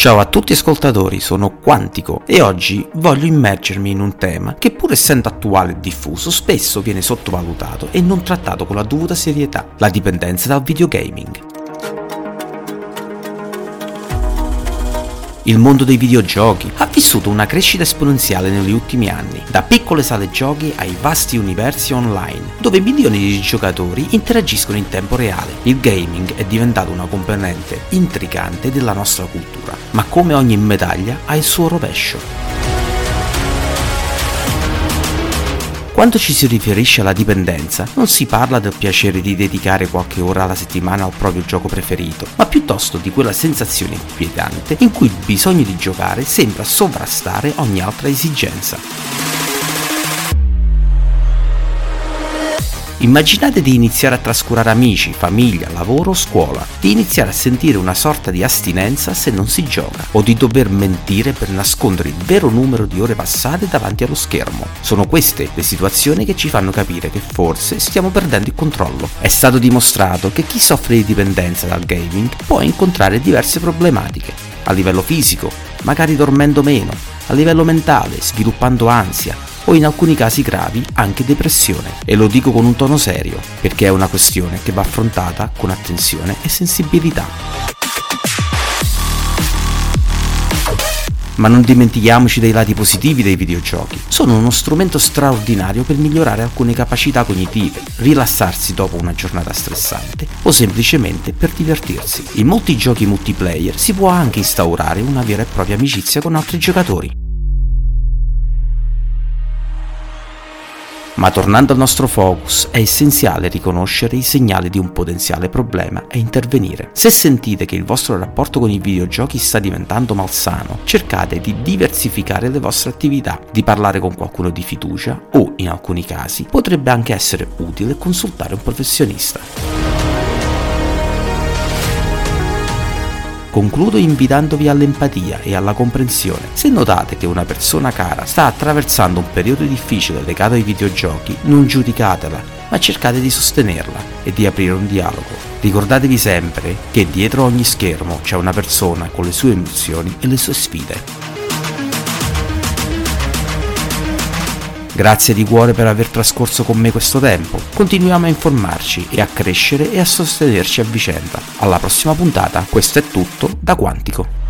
Ciao a tutti ascoltatori, sono Quantico e oggi voglio immergermi in un tema che pur essendo attuale e diffuso spesso viene sottovalutato e non trattato con la dovuta serietà, la dipendenza dal videogaming. Il mondo dei videogiochi ha vissuto una crescita esponenziale negli ultimi anni, da piccole sale giochi ai vasti universi online, dove milioni di giocatori interagiscono in tempo reale. Il gaming è diventato una componente intricante della nostra cultura, ma come ogni medaglia ha il suo rovescio. Quando ci si riferisce alla dipendenza, non si parla del piacere di dedicare qualche ora alla settimana al proprio gioco preferito, ma piuttosto di quella sensazione inquietante in cui il bisogno di giocare sembra sovrastare ogni altra esigenza. Immaginate di iniziare a trascurare amici, famiglia, lavoro, scuola, di iniziare a sentire una sorta di astinenza se non si gioca, o di dover mentire per nascondere il vero numero di ore passate davanti allo schermo. Sono queste le situazioni che ci fanno capire che forse stiamo perdendo il controllo. È stato dimostrato che chi soffre di dipendenza dal gaming può incontrare diverse problematiche, a livello fisico, magari dormendo meno, a livello mentale, sviluppando ansia, o in alcuni casi gravi anche depressione. E lo dico con un tono serio, perché è una questione che va affrontata con attenzione e sensibilità. Ma non dimentichiamoci dei lati positivi dei videogiochi. Sono uno strumento straordinario per migliorare alcune capacità cognitive, rilassarsi dopo una giornata stressante o semplicemente per divertirsi. In molti giochi multiplayer si può anche instaurare una vera e propria amicizia con altri giocatori. Ma tornando al nostro focus, è essenziale riconoscere i segnali di un potenziale problema e intervenire. Se sentite che il vostro rapporto con i videogiochi sta diventando malsano, cercate di diversificare le vostre attività, di parlare con qualcuno di fiducia o, in alcuni casi, potrebbe anche essere utile consultare un professionista. Concludo invitandovi all'empatia e alla comprensione. Se notate che una persona cara sta attraversando un periodo difficile legato ai videogiochi, non giudicatela, ma cercate di sostenerla e di aprire un dialogo. Ricordatevi sempre che dietro ogni schermo c'è una persona con le sue emozioni e le sue sfide. Grazie di cuore per aver trascorso con me questo tempo. Continuiamo a informarci e a crescere e a sostenerci a vicenda. Alla prossima puntata, questo è tutto da Quantico.